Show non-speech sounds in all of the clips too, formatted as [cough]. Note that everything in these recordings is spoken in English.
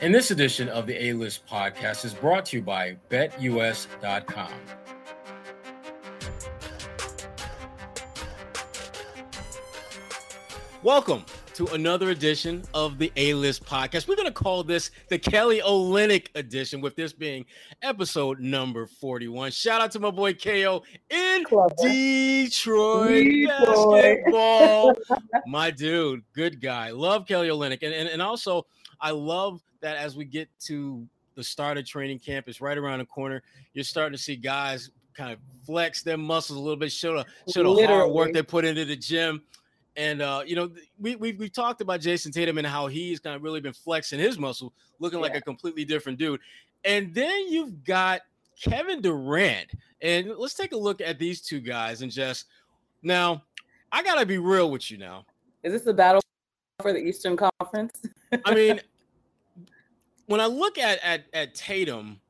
And this edition of the A List podcast is brought to you by BetUS.com. Welcome to another edition of the A List podcast. We're going to call this the Kelly Olynyk edition, with this being episode number 41. Shout out to my boy KO in Detroit, Detroit. basketball. [laughs] my dude, good guy. Love Kelly Olynyk. And, and, and also, I love that as we get to the start of training camp, it's right around the corner. You're starting to see guys kind of flex their muscles a little bit, show the show the hard work they put into the gym. And uh, you know, we we we talked about Jayson Tatum and how he's kind of really been flexing his muscle, looking yeah. like a completely different dude. And then you've got Kevin Durant, and let's take a look at these two guys and just now. I gotta be real with you now. Is this the battle for the Eastern Conference? I mean, [laughs] when I look at at at Tatum,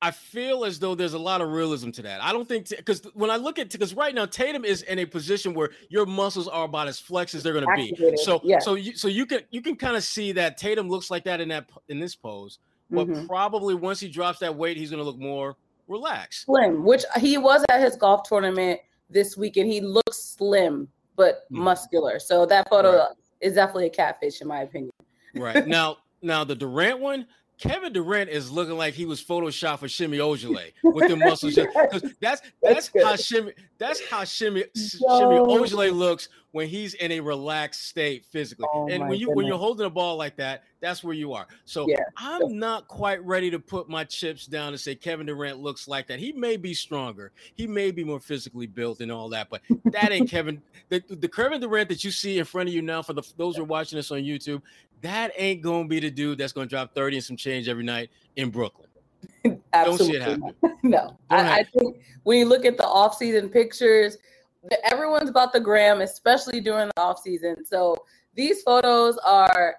I feel as though there's a lot of realism to that. I don't think because when I look at because right now Tatum is in a position where your muscles are about as flex as they're going to be. So so you so you can you can kind of see that Tatum looks like that in that in this pose, but mm-hmm. probably once he drops that weight, he's going to look more relaxed, slim. Which he was at his golf tournament this weekend. He looks slim but mm-hmm. muscular. So that photo right. is definitely a catfish in my opinion. Right now now the Durant one, Kevin Durant is looking like he was photoshopped for Semi Ojeleye with the muscles. [laughs] Because that's that's, that's how Semi that's how Semi. Semi Ojeleye looks when he's in a relaxed state physically. Oh and when you goodness. when you're holding a ball like that, that's where you are. So yeah. I'm not quite ready to put my chips down and say Kevin Durant looks like that. He may be stronger, he may be more physically built and all that, but that ain't [laughs] Kevin. The, the Kevin Durant that you see in front of you now, for the those who are watching this on YouTube, that ain't gonna be the dude that's gonna drop 30 and some change every night in Brooklyn. [laughs] Don't see it happen. [laughs] No, I, I, think when you look at the offseason pictures, everyone's about the gram, especially during the off season. So these photos are,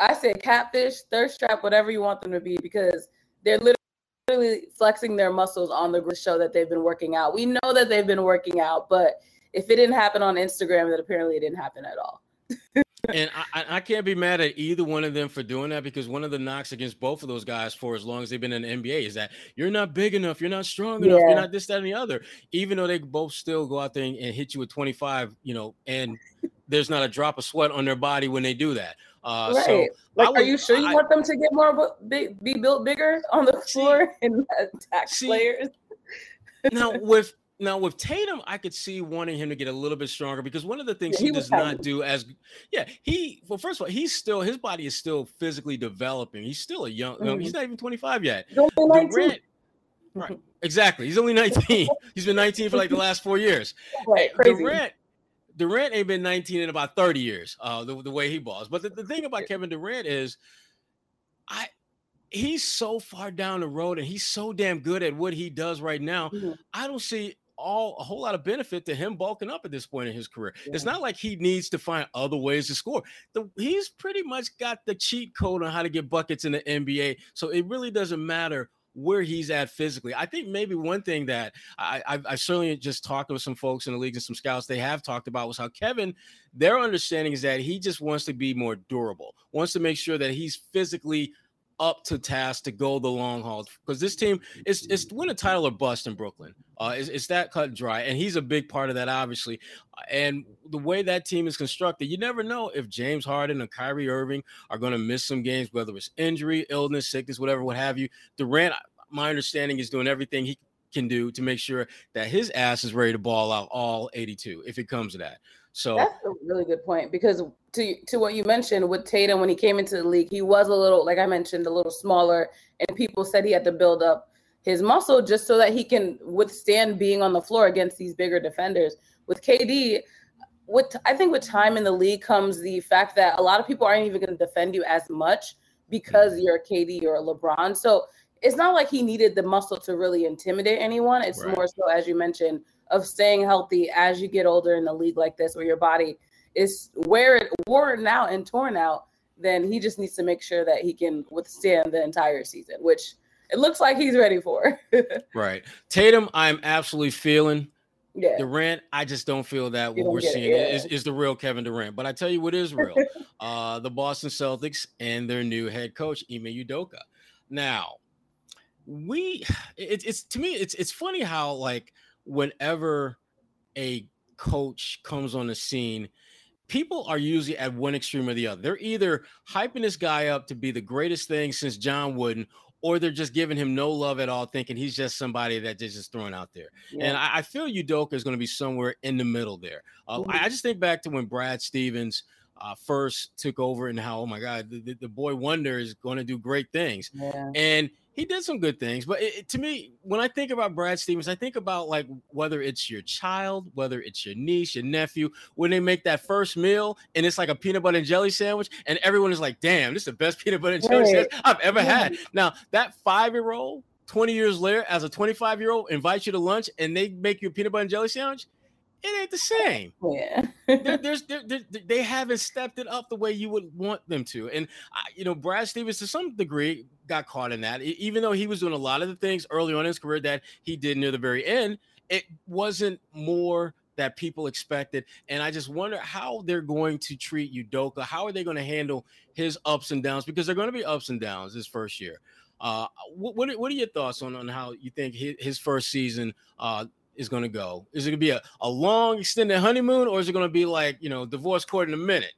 I say, catfish, thirst trap, whatever you want them to be, because they're literally flexing their muscles on the show that they've been working out. We know that they've been working out, but if it didn't happen on Instagram, then apparently it didn't happen at all [laughs] and I, I, can't be mad at either one of them for doing that because one of the knocks against both of those guys for as long as they've been in the NBA is that you're not big enough, you're not strong enough, yeah. you're not this, that, and the other. Even though they both still go out there and, and, hit you with 25, you know, and there's not a drop of sweat on their body when they do that. Uh, right. So like, would, are you sure you I, want them to get more, be, be built bigger on the floor see, and attack see, players? now with now with Tatum, I could see wanting him to get a little bit stronger because one of the things yeah, he, he does not do as yeah he well first of all he's still his body is still physically developing. He's still a young mm-hmm. he's not even 25 yet. Durant, right exactly he's only 19. [laughs] he's been 19 for like the last four years. Right, crazy. Durant Durant ain't been 19 in about 30 years. Uh, the, the way he balls. But the, the thing about Kevin Durant is, I he's so far down the road and he's so damn good at what he does right now. Mm-hmm. I don't see all a whole lot of benefit to him bulking up at this point in his career. Yeah. It's not like he needs to find other ways to score. The, he's pretty much got the cheat code on how to get buckets in the NBA. So it really doesn't matter where he's at physically. I think maybe one thing that I, I, I certainly just talked with some folks in the league and some scouts they have talked about was how Kevin, their understanding is that he just wants to be more durable, wants to make sure that he's physically up to task to go the long haul because this team is it's win a title or bust in Brooklyn. Uh, it's, it's that cut and dry, and he's a big part of that, obviously. And the way that team is constructed, you never know if James Harden or Kyrie Irving are going to miss some games, whether it's injury, illness, sickness, whatever, what have you. Durant, my understanding, is doing everything he can do to make sure that his ass is ready to ball out all 82 if it comes to that. So that's a really good point because to to what you mentioned with Tatum when he came into the league, he was a little like I mentioned a little smaller, and people said he had to build up his muscle just so that he can withstand being on the floor against these bigger defenders. With KD, with I think with time in the league comes the fact that a lot of people aren't even going to defend you as much because mm-hmm. you're a KD or a LeBron. So it's not like he needed the muscle to really intimidate anyone. It's right. more so, as you mentioned, of staying healthy as you get older in the league like this, where your body is wear it worn out and torn out. Then he just needs to make sure that he can withstand the entire season, which it looks like he's ready for. [laughs] right, Tatum, I'm absolutely feeling. Yeah. Durant, I just don't feel that what we're seeing yeah. is, is the real Kevin Durant. But I tell you what is real. [laughs] uh, the Boston Celtics and their new head coach, Ime Udoka. Now, we [sighs] it, it's to me it's it's funny how like whenever a coach comes on the scene people are usually at one extreme or the other. They're either hyping this guy up to be the greatest thing since john wooden or they're just giving him no love at all thinking he's just somebody that they're just throwing out there. Yeah. and I, I, feel udoka is going to be somewhere in the middle there. Uh, I, just think back to when brad stevens uh, first took over and how oh my god the, the boy wonder is going to do great things. Yeah. and he did some good things, but it, it, to me, when I think about Brad Stevens, I think about like whether it's your child, whether it's your niece, your nephew, when they make that first meal and it's like a peanut butter and jelly sandwich, and everyone is like, "Damn, this is the best [laughs] peanut butter and jelly right. sandwich I've ever had." Now that five year old, twenty years later, as a twenty five year old, invites you to lunch and they make you a peanut butter and jelly sandwich it ain't the same. Yeah, there, [laughs] there's there, there, they haven't stepped it up the way you would want them to, and you know Brad Stevens to some degree got caught in that. Even though he was doing a lot of the things early on in his career that he did near the very end, it wasn't more that people expected. And I just wonder how they're going to treat Udoka. How are they going to handle his ups and downs? Because they're going to be ups and downs this first year. Uh, what, what, what are your thoughts on, on how you think his, his first season uh, is going to go? Is it going to be a, a long extended honeymoon or is it going to be like, you know, divorce court in a minute?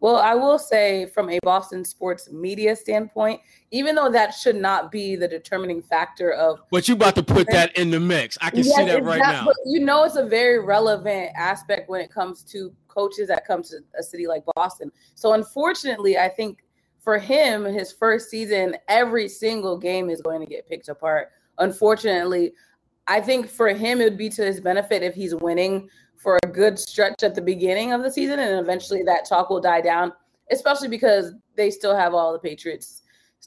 Well, I will say from a Boston sports media standpoint, even though that should not be the determining factor of But you about to put that in the mix. I can yes, see that right not, now. You know it's a very relevant aspect when it comes to coaches that come to a city like Boston. So unfortunately, I think for him, his first season, every single game is going to get picked apart. Unfortunately, I think for him, it would be to his benefit if he's winning for a good stretch at the beginning of the season, and eventually that talk will die down, especially because they still have all the Patriots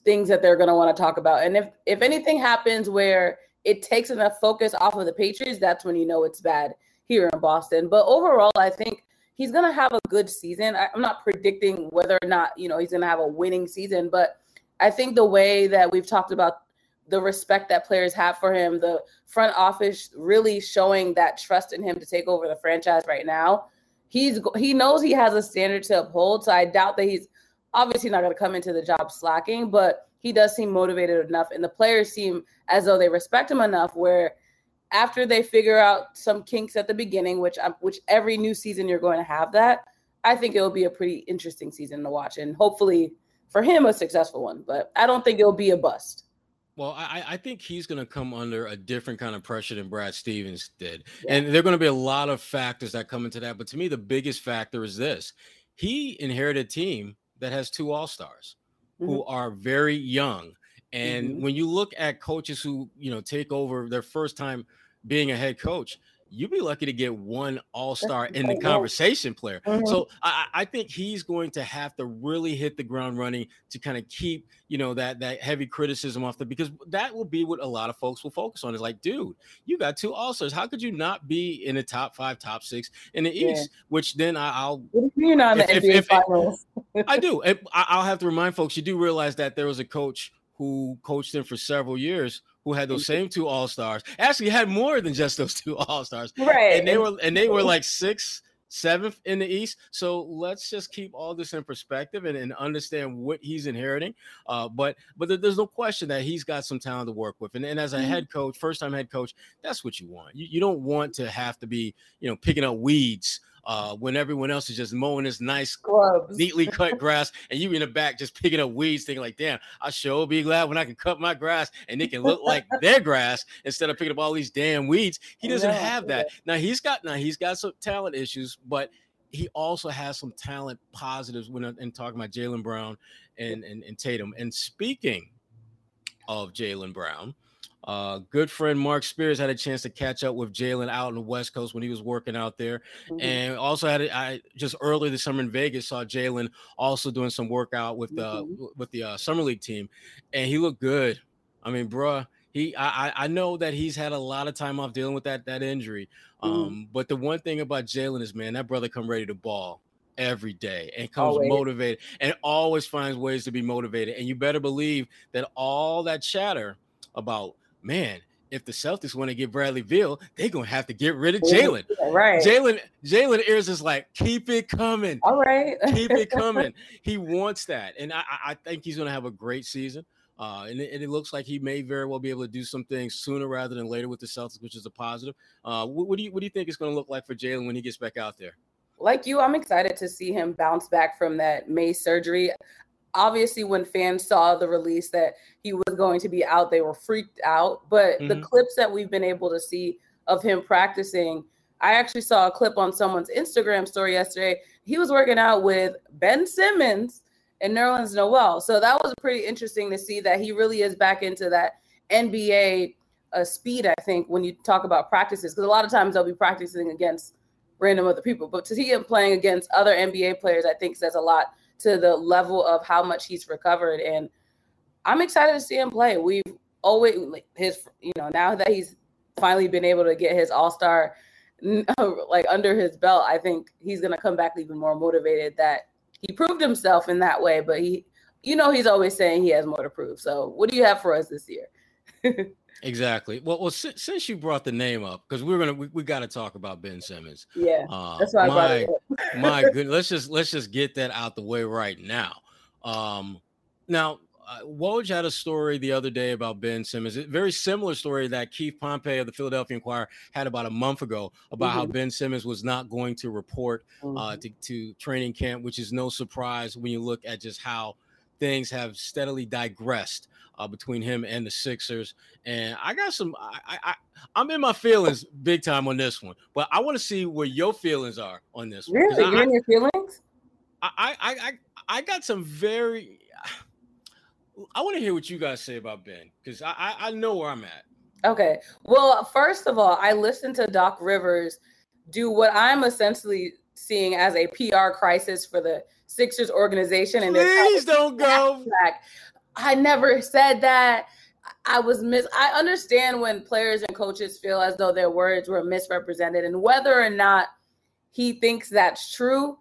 things that they're going to want to talk about. And if if anything happens where it takes enough focus off of the Patriots, that's when you know it's bad here in Boston. But overall, I think he's going to have a good season. I, I'm not predicting whether or not you know he's going to have a winning season, but I think the way that we've talked about the respect that players have for him, the front office really showing that trust in him to take over the franchise right now. He's he knows he has a standard to uphold, so I doubt that he's obviously not going to come into the job slacking, but he does seem motivated enough, and the players seem as though they respect him enough. Where after they figure out some kinks at the beginning, which um, which every new season you're going to have that, I think it will be a pretty interesting season to watch, and hopefully for him a successful one. But I don't think it'll be a bust. Well, I, I think he's going to come under a different kind of pressure than Brad Stevens did. Yeah. And there are going to be a lot of factors that come into that. But to me, the biggest factor is this he inherited a team that has two All Stars mm-hmm. who are very young. And mm-hmm. when you look at coaches who, you know, take over their first time being a head coach, you'd be lucky to get one all-star in the conversation player. Mm-hmm. So I, I, think he's going to have to really hit the ground running to kind of keep, you know, that that heavy criticism off the because that will be what a lot of folks will focus on. Is like, dude, you got two all-stars. How could you not be in the top five, top six in the yeah. East? Which then I, will you're not in the if, NBA if, finals. I [laughs] do. I'll have to remind folks, you do realize that there was a coach who coached him for several years who had those same two all stars. Actually, had more than just those two all stars. Right. And they were and they were like six seventh in the East. So let's just keep all this in perspective and, and understand what he's inheriting. Uh, but but there's no question that he's got some talent to work with. And, and as a mm-hmm. head coach, first time head coach, that's what you want. You, you don't want to have to be, you know, picking up weeds uh, when everyone else is just mowing this nice, neatly [laughs] cut grass, and you in the back just picking up weeds, thinking like, "Damn, I sure be glad when I can cut my grass and it can look like [laughs] their grass instead of picking up all these damn weeds." He doesn't yeah, have that. Yeah. Now he's got now he's got some talent issues, but he also has some talent positives when I'm talking about Jaylen Brown and, and and Tatum. And speaking of Jaylen Brown, uh, good friend Mark Spears had a chance to catch up with Jaylen out on the West Coast when he was working out there, mm-hmm. and also had a, I just earlier this summer in Vegas saw Jaylen also doing some workout with the mm-hmm. with the uh, summer league team, and he looked good. I mean, bruh, he I I know that he's had a lot of time off dealing with that that injury. Mm-hmm. Um, but the one thing about Jaylen is, man, that brother come ready to ball every day and comes always. motivated and always finds ways to be motivated. And you better believe that all that chatter about man, if the Celtics want to get Bradley Beal, they're gonna have to get rid of Jaylen. Right. Jaylen Jaylen Ears is like, keep it coming. All right. keep it [laughs] coming. He wants that. And I, I think he's gonna have a great season. Uh, and, it, and, it, looks like he may very well be able to do some things sooner rather than later with the Celtics, which is a positive. Uh, what, what do you what do you think it's going to look like for Jaylen when he gets back out there? Like you, I'm excited to see him bounce back from that May surgery obviously when fans saw the release that he was going to be out they were freaked out but mm-hmm. the clips that we've been able to see of him practicing i actually saw a clip on someone's instagram story yesterday he was working out with ben simmons and nerlens noel so that was pretty interesting to see that he really is back into that nba uh, speed i think when you talk about practices because a lot of times they'll be practicing against random other people but to see him playing against other nba players i think says a lot to the level of how much he's recovered. And I'm excited to see him play. We've always his, you know, now that he's finally been able to get his All Star [laughs] like under his belt, I think he's gonna come back even more motivated. That he proved himself in that way, but he, you know, he's always saying he has more to prove. So, what do you have for us this year? [laughs] Exactly. Well, well, since, since you brought the name up, because we're gonna we, we got to talk about Ben Simmons. Yeah, uh, that's why my, my [laughs] goodness, let's just let's just get that out the way right now. Um, now, uh, Woj had a story the other day about Ben Simmons. A very similar story that Keith Pompey of the Philadelphia Inquirer had about a month ago about mm-hmm. how Ben Simmons was not going to report uh, mm-hmm. uh, to, to training camp, which is no surprise when you look at just how things have steadily digressed uh, between him and the Sixers. And I got some. I, I I'm in my feelings big time on this one, but I want to see where your feelings are on this one. Really, you're in your feelings? I, I I I got some very. I want to hear what you guys say about Ben because I, I I know where I'm at. Okay. Well, first of all, I listened to Doc Rivers do what I'm essentially seeing as a PR crisis for the Sixers organization. And please don't go. Back. I never said that. I was mis. I understand when players and coaches feel as though their words were misrepresented, and whether or not he thinks that's true.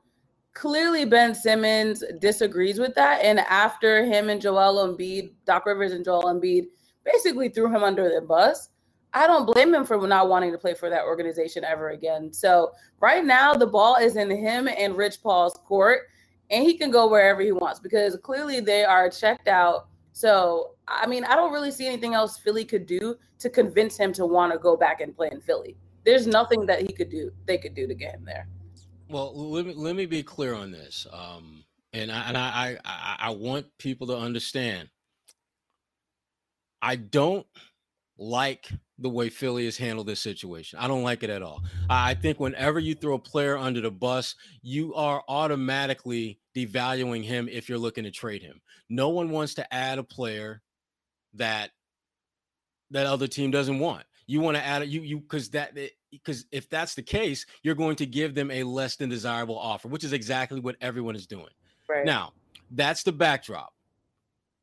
Clearly, Ben Simmons disagrees with that. And after him and Joel Embiid, Doc Rivers and Joel Embiid basically threw him under the bus. I don't blame him for not wanting to play for that organization ever again. So right now, the ball is in him and Rich Paul's court and he can go wherever he wants because clearly they are checked out. So, I mean, I don't really see anything else Philly could do to convince him to want to go back and play in Philly. There's nothing that he could do, they could do to get him there. Well, let me let me be clear on this, um, and I, and I, I I want people to understand. I don't like the way Philly has handled this situation. I don't like it at all. I think whenever you throw a player under the bus, you are automatically devaluing him if you're looking to trade him. No one wants to add a player that that other team doesn't want. You want to add you you because that eh, because if that's the case, you're going to give them a less than desirable offer, which is exactly what everyone is doing. Right. Now, that's the backdrop.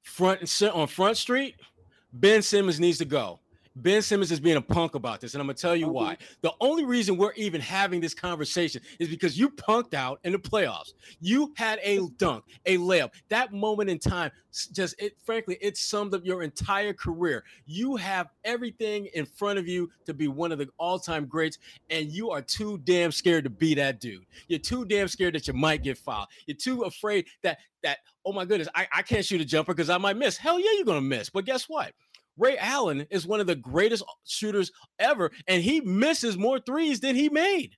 Front on Front Street, Ben Simmons needs to go Ben Simmons is being a punk about this, and I'm gonna tell you why. The only reason we're even having this conversation is because you punked out in the playoffs. You had a dunk, a layup. That moment in time, just it. Frankly, it summed up your entire career. You have everything in front of you to be one of the all-time greats, and you are too damn scared to be that dude. You're too damn scared that you might get fouled. You're too afraid that that oh my goodness, I, I can't shoot a jumper because I might miss. Hell yeah, you're gonna miss. But guess what? Ray Allen is one of the greatest shooters ever, and he misses more threes than he made.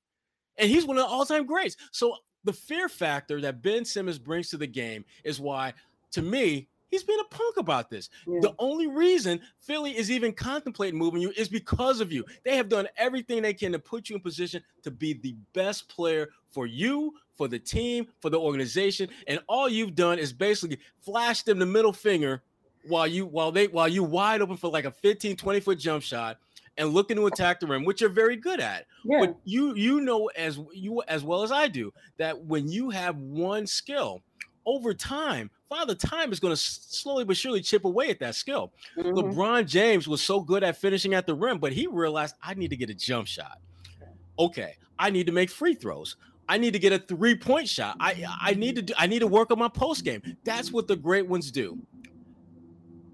And he's one of the all-time greats. So the fear factor that Ben Simmons brings to the game is why, to me, he's been a punk about this. Yeah. The only reason Philly is even contemplating moving you is because of you. They have done everything they can to put you in position to be the best player for you, for the team, for the organization. And all you've done is basically flash them the middle finger while you while they while you wide open for like a 15 20 foot jump shot and looking to attack the rim which you're very good at yeah. but you you know as you as well as i do that when you have one skill over time father time is going to slowly but surely chip away at that skill mm-hmm. lebron james was so good at finishing at the rim but he realized i need to get a jump shot okay i need to make free throws I need to get a three point shot. I I need to do, I need to work on my post game. That's what the great ones do.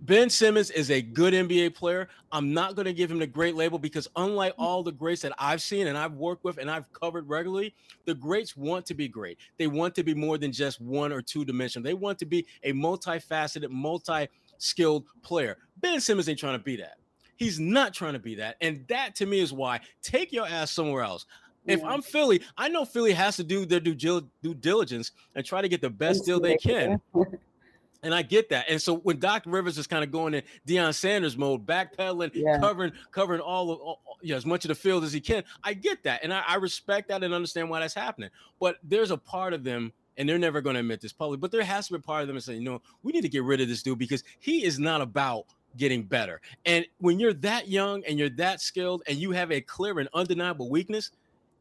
Ben Simmons is a good NBA player. I'm not going to give him the great label because, unlike mm. all the greats that I've seen and I've worked with and I've covered regularly, the greats want to be great. They want to be more than just one or two dimensional. They want to be a multifaceted, multi skilled player. Ben Simmons ain't trying to be that. He's not trying to be that. And that to me is why take your ass somewhere else. If I'm Philly, I know Philly has to do their due, due diligence and try to get the best deal they can. [laughs] And I get that. And so when Doc Rivers is kind of going in Deion Sanders mode, backpedaling, yeah. covering, covering all of all, you know, as much of the field as he can, I get that. And I, I respect that and understand why that's happening. But there's a part of them, and they're never going to admit this publicly, but there has to be a part of them saying, you know, we need to get rid of this dude because he is not about getting better. And when you're that young and you're that skilled and you have a clear and undeniable weakness,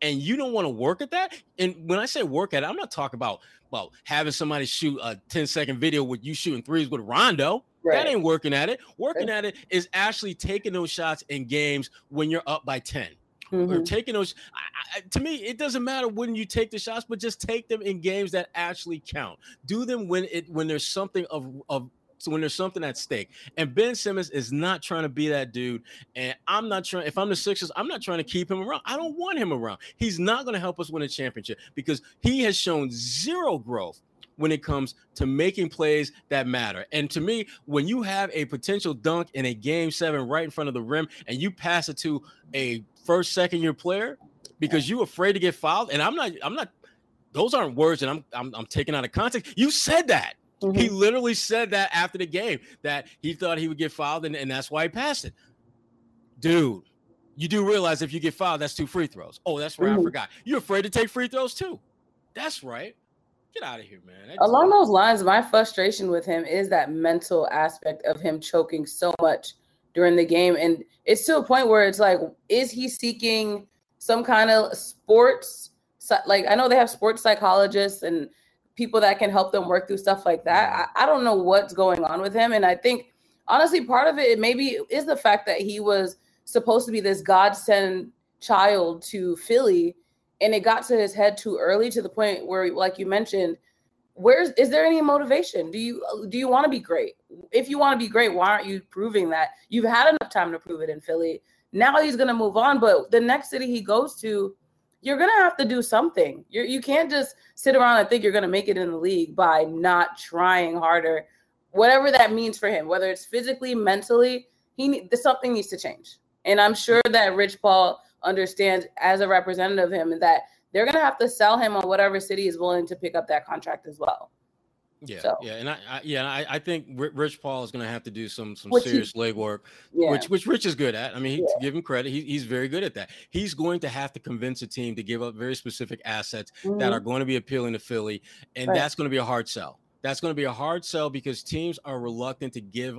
and you don't want to work at that. And when I say work at it, I'm not talking about well having somebody shoot a 10 second video with you shooting threes with Rondo. Right. That ain't working at it. Working right. at it is actually taking those shots in games when you're up by 10. Mm-hmm. Or taking those I, I, to me, it doesn't matter when you take the shots, but just take them in games that actually count. Do them when it when there's something of of when there's something at stake. And Ben Simmons is not trying to be that dude. And I'm not trying, if I'm the Sixers, I'm not trying to keep him around. I don't want him around. He's not going to help us win a championship because he has shown zero growth when it comes to making plays that matter. And to me, when you have a potential dunk in a game seven right in front of the rim and you pass it to a first, second year player because you're afraid to get fouled, and I'm not, I'm not, those aren't words and I'm, I'm, I'm taking out of context. You said that. Mm-hmm. He literally said that after the game that he thought he would get fouled and, and that's why he passed it. Dude, you do realize if you get fouled, that's two free throws. Oh, that's right. Mm-hmm. I forgot. You're afraid to take free throws too. That's right. Get out of here, man. That's Along those lines, my frustration with him is that mental aspect of him choking so much during the game. And it's to a point where it's like, is he seeking some kind of sports? Like, I know they have sports psychologists and people that can help them work through stuff like that. I, I don't know what's going on with him. And I think honestly, part of it maybe is the fact that he was supposed to be this godsend child to Philly, and it got to his head too early to the point where, like you mentioned, where's is there any motivation? Do you do you want to be great? If you want to be great, why aren't you proving that? You've had enough time to prove it in Philly. Now he's gonna move on, but the next city he goes to, you're gonna have to do something. You you can't just sit around and think you're gonna make it in the league by not trying harder, whatever that means for him. Whether it's physically, mentally, he need, something needs to change. And I'm sure that Rich Paul understands as a representative of him that they're gonna have to sell him on whatever city is willing to pick up that contract as well. Yeah, so. yeah, and I, I yeah, I, I think Rich Paul is going to have to do some some which serious he, legwork, yeah. which which Rich is good at. I mean, he, yeah. to give him credit, he, he's very good at that. He's going to have to convince a team to give up very specific assets mm-hmm. that are going to be appealing to Philly, and right. that's going to be a hard sell. That's going to be a hard sell because teams are reluctant to give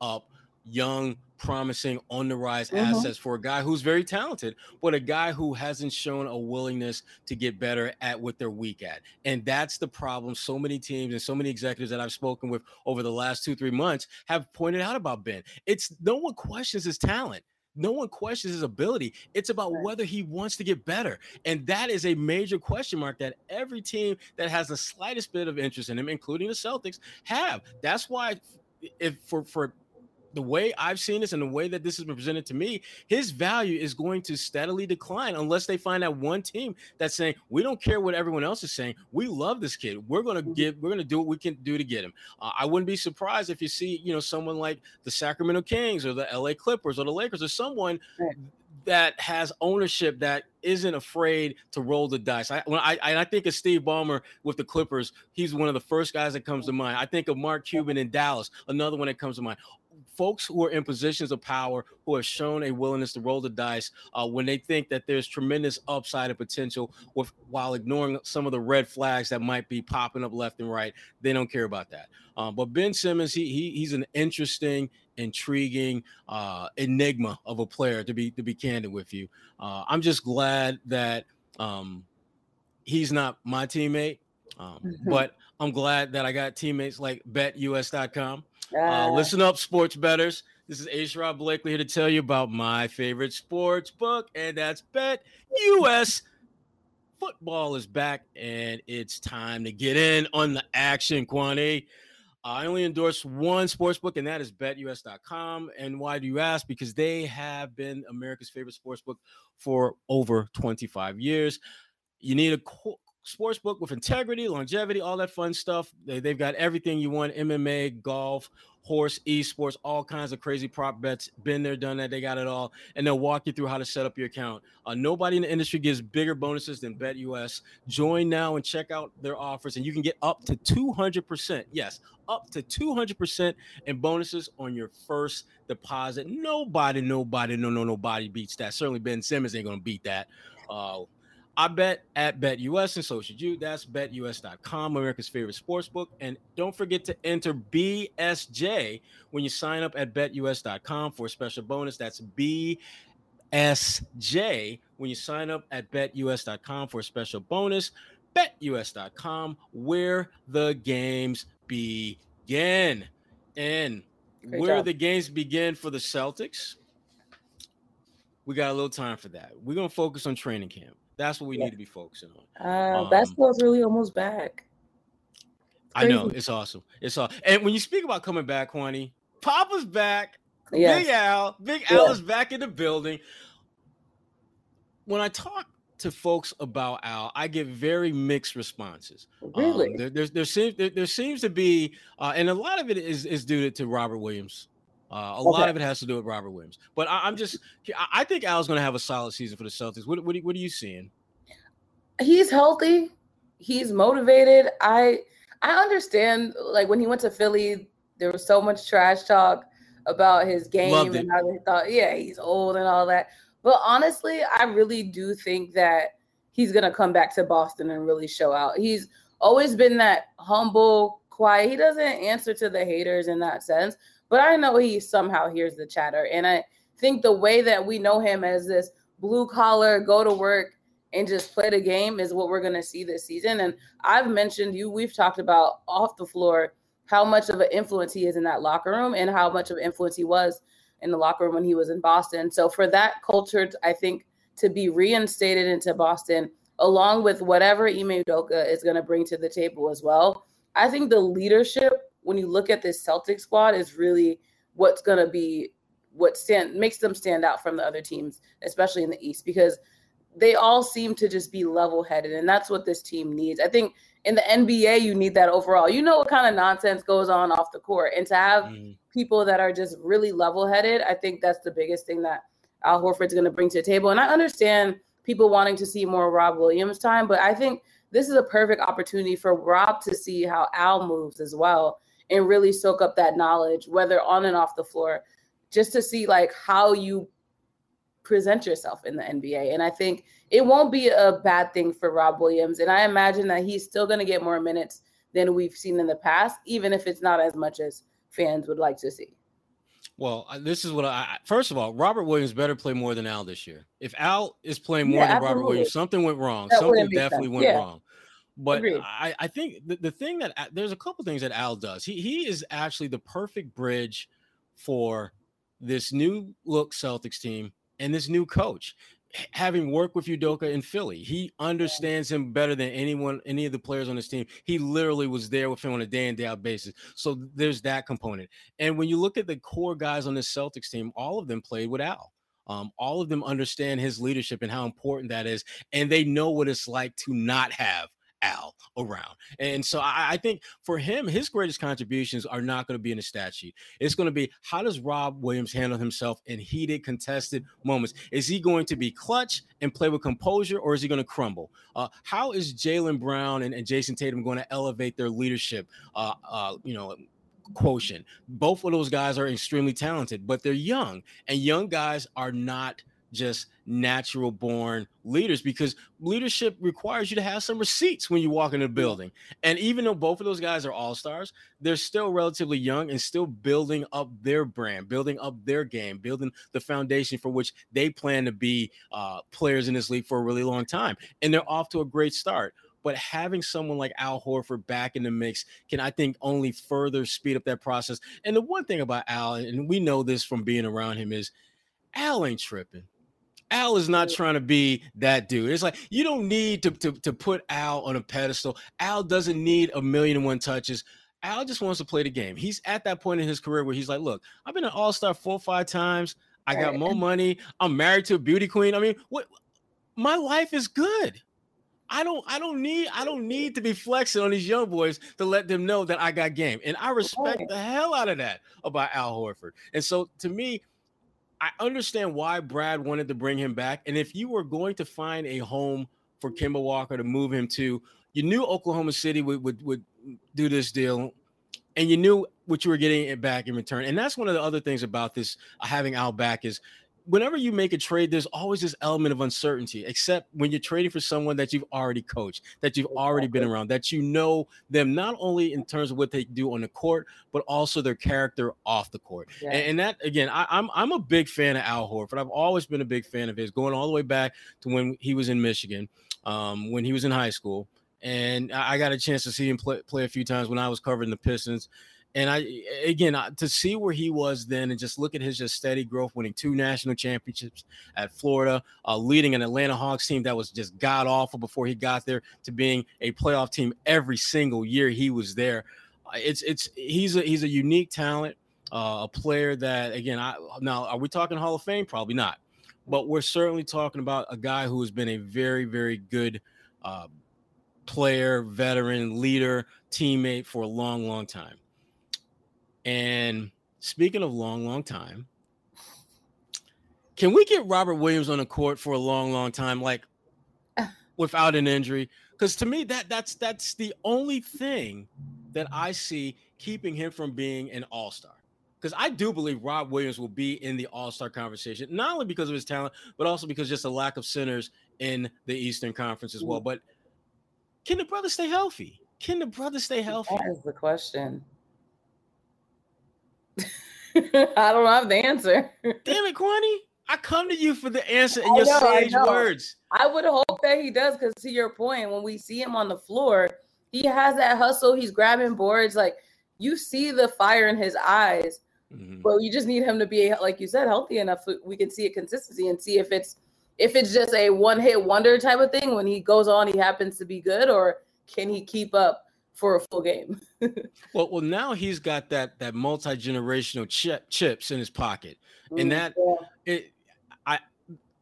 up young promising on the rise mm-hmm. assets for a guy who's very talented, but a guy who hasn't shown a willingness to get better at what they're weak at. And that's the problem. So many teams and so many executives that I've spoken with over the last two, three months have pointed out about Ben. It's no one questions his talent. no one questions his ability. It's about whether he wants to get better. And that is a major question mark that every team that has the slightest bit of interest in him, including the Celtics, have. That's why if for for the way I've seen this and the way that this has been presented to me, his value is going to steadily decline unless they find that one team that's saying, we don't care what everyone else is saying. We love this kid. We're going to mm-hmm. give, we're going to do what we can do to get him. Uh, I wouldn't be surprised if you see, you know, someone like the Sacramento Kings or the LA Clippers or the Lakers or someone right that has ownership that isn't afraid to roll the dice. I when I I think of Steve Ballmer with the Clippers, he's one of the first guys that comes to mind. I think of Mark Cuban in Dallas, another one that comes to mind folks who are in positions of power who have shown a willingness to roll the dice uh, when they think that there's tremendous upside and potential with while ignoring some of the red flags that might be popping up left and right they don't care about that. Um, but ben simmons he, he he's an interesting intriguing uh, enigma of a player to be to be candid with you. Uh, i'm just glad that um, he's not my teammate um, mm-hmm. but i'm glad that i got teammates like betus.com uh, listen up, sports betters. This is A. Sherrod Blakely here to tell you about my favorite sports book, and that's Bet US. Football is back, and it's time to get in on the action, Kwani. I only endorse one sports book, and that is betus.com. And why do you ask? Because they have been America's favorite sports book for over 25 years. You need a sports book with integrity, longevity, all that fun stuff. They, they've got everything you want MMA, golf, horse, esports, all kinds of crazy prop bets. Been there, done that. They got it all. And they'll walk you through how to set up your account. Uh, nobody in the industry gives bigger bonuses than BetUS. Join now and check out their offers, and you can get up to 200%. Yes, up to 200% in bonuses on your first deposit. Nobody, nobody, no, no, nobody beats that. Certainly Ben Simmons ain't going to beat that. Uh, I bet at BetUS, and so should you. That's betus.com, America's favorite sports book. And don't forget to enter BSJ when you sign up at betus.com for a special bonus. That's BSJ when you sign up at betus.com for a special bonus. BetUS.com, where the games begin. And Great where job. the games begin for the Celtics, we got a little time for that. We're going to focus on training camp. That's what we yeah. need to be focusing on. Uh, um, basketball's really almost back. I know it's awesome. It's all and when you speak about coming back, Kwani, Papa's back. Yes. Big Al, Big yeah. Al is back in the building. When I talk to folks about Al, I get very mixed responses. Really, um, there, there, there, seems there, there, seems to be, uh, and a lot of it is is due to, to Robert Williams. Uh, a okay. lot of it has to do with Robert Williams, but I, am just I think Al's going to have a solid season for the Celtics. What, what, what are you seeing? He's healthy. He's motivated. I I understand. Like when he went to Philly, there was so much trash talk about his game and how they thought, yeah, he's old and all that. But honestly, I really do think that he's gonna come back to Boston and really show out. He's always been that humble, quiet. He doesn't answer to the haters in that sense, but I know he somehow hears the chatter. And I think the way that we know him as this blue collar, go to work and just play the game is what we're going to see this season. And I've mentioned you, we've talked about off the floor how much of an influence he is in that locker room and how much of an influence he was in the locker room when he was in Boston. So for that culture, I think to be reinstated into Boston, along with whatever Ime Udoka is going to bring to the table as well, I think the leadership when you look at this Celtic squad is really what's going to be what stand makes them stand out from the other teams, especially in the East, because they all seem to just be level headed, and that's what this team needs. I think in the NBA, you need that overall. You know what kind of nonsense goes on off the court, and to have mm. people that are just really level headed, I think that's the biggest thing that Al Horford's going to bring to the table. And I understand people wanting to see more Rob Williams time, but I think this is a perfect opportunity for Rob to see how Al moves as well and really soak up that knowledge, whether on and off the floor, just to see like how you present yourself in the NBA. And I think it won't be a bad thing for Rob Williams. And I imagine that he's still going to get more minutes than we've seen in the past, even if it's not as much as fans would like to see. Well, uh, this is what I first of all, Robert Williams better play more than Al this year. If Al is playing more yeah, than Robert Williams, something went wrong. That something definitely sense. went yeah. wrong. But I, I think the, the thing that there's a couple things that Al does. He he is actually the perfect bridge for this new look Celtics team and this new coach having worked with Udoka in Philly, he understands him better than anyone, any of the players on his team. He literally was there with him on a day in, day out basis. So there's that component. And when you look at the core guys on this Celtics team, all of them played with Al. Um, all of them understand his leadership and how important that is. And they know what it's like to not have Al around. And so I, I, think for him, his greatest contributions are not going to be in the stat sheet. It's going to be how does Rob Williams handle himself in heated, contested moments? Is he going to be clutch and play with composure, or is he going to crumble? Uh, how is Jaylen Brown and, and, Jayson Tatum going to elevate their leadership? Uh, uh, you know, quotient. Both of those guys are extremely talented, but they're young, and young guys are not just natural born leaders because leadership requires you to have some receipts when you walk in a building. And even though both of those guys are all stars, they're still relatively young and still building up their brand, building up their game, building the foundation for which they plan to be uh, players in this league for a really long time. And they're off to a great start. But having someone like Al Horford back in the mix can, I think, only further speed up that process. And the one thing about Al, and we know this from being around him, is Al ain't tripping. Al is not trying to be that dude. It's like you don't need to, to, to put Al on a pedestal. Al doesn't need a million and one touches. Al just wants to play the game. He's at that point in his career where he's like, look, I've been an all-star four or five times. I got more money. I'm married to a beauty queen. I mean, what my life is good. I don't I don't need I don't need to be flexing on these young boys to let them know that I got game. And I respect the hell out of that about Al Horford. And so to me, I understand why Brad wanted to bring him back. And if you were going to find a home for Kemba Walker to move him to, you knew Oklahoma City would, would, would do this deal and you knew what you were getting back in return. And that's one of the other things about this uh, having Al back is whenever you make a trade, there's always this element of uncertainty, except when you're trading for someone that you've already coached, that you've already been around, that you know them not only in terms of what they do on the court, but also their character off the court. Yeah. And, and, that again, I, am I'm, I'm a big fan of Al Horford. I've always been a big fan of his, going all the way back to when he was in Michigan, um, when he was in high school. And I got a chance to see him play, play a few times when I was covering the Pistons. And I again to see where he was then, and just look at his just steady growth, winning two national championships at Florida, uh, leading an Atlanta Hawks team that was just god awful before he got there, to being a playoff team every single year he was there. Uh, it's it's he's a he's a unique talent, uh, a player that again I now are we talking Hall of Fame? Probably not, but we're certainly talking about a guy who has been a very very good. Uh, player, veteran, leader, teammate for a long, long time. And speaking of long, long time, can we get Robert Williams on the court for a long, long time, like [sighs] without an injury? Because to me, that that's that's the only thing that I see keeping him from being an all-star. Because I do believe Rob Williams will be in the all-star conversation, not only because of his talent, but also because just a lack of centers in the Eastern Conference as well. Mm-hmm. But can the brother stay healthy? Can the brother stay healthy? That is the question. [laughs] I don't have the answer. Damn it, Kwani. I come to you for the answer in your know, sage I words. I would hope that he does because to your point, when we see him on the floor, he has that hustle. He's grabbing boards. Like you see the fire in his eyes. Mm-hmm. But you just need him to be, like you said, healthy enough. We can see a consistency and see if it's if it's just a one hit wonder type of thing. When he goes on, he happens to be good, or can he keep up for a full game. [laughs] well, well, now he's got that that multi generational chip, chips in his pocket, and mm, that yeah. it, I,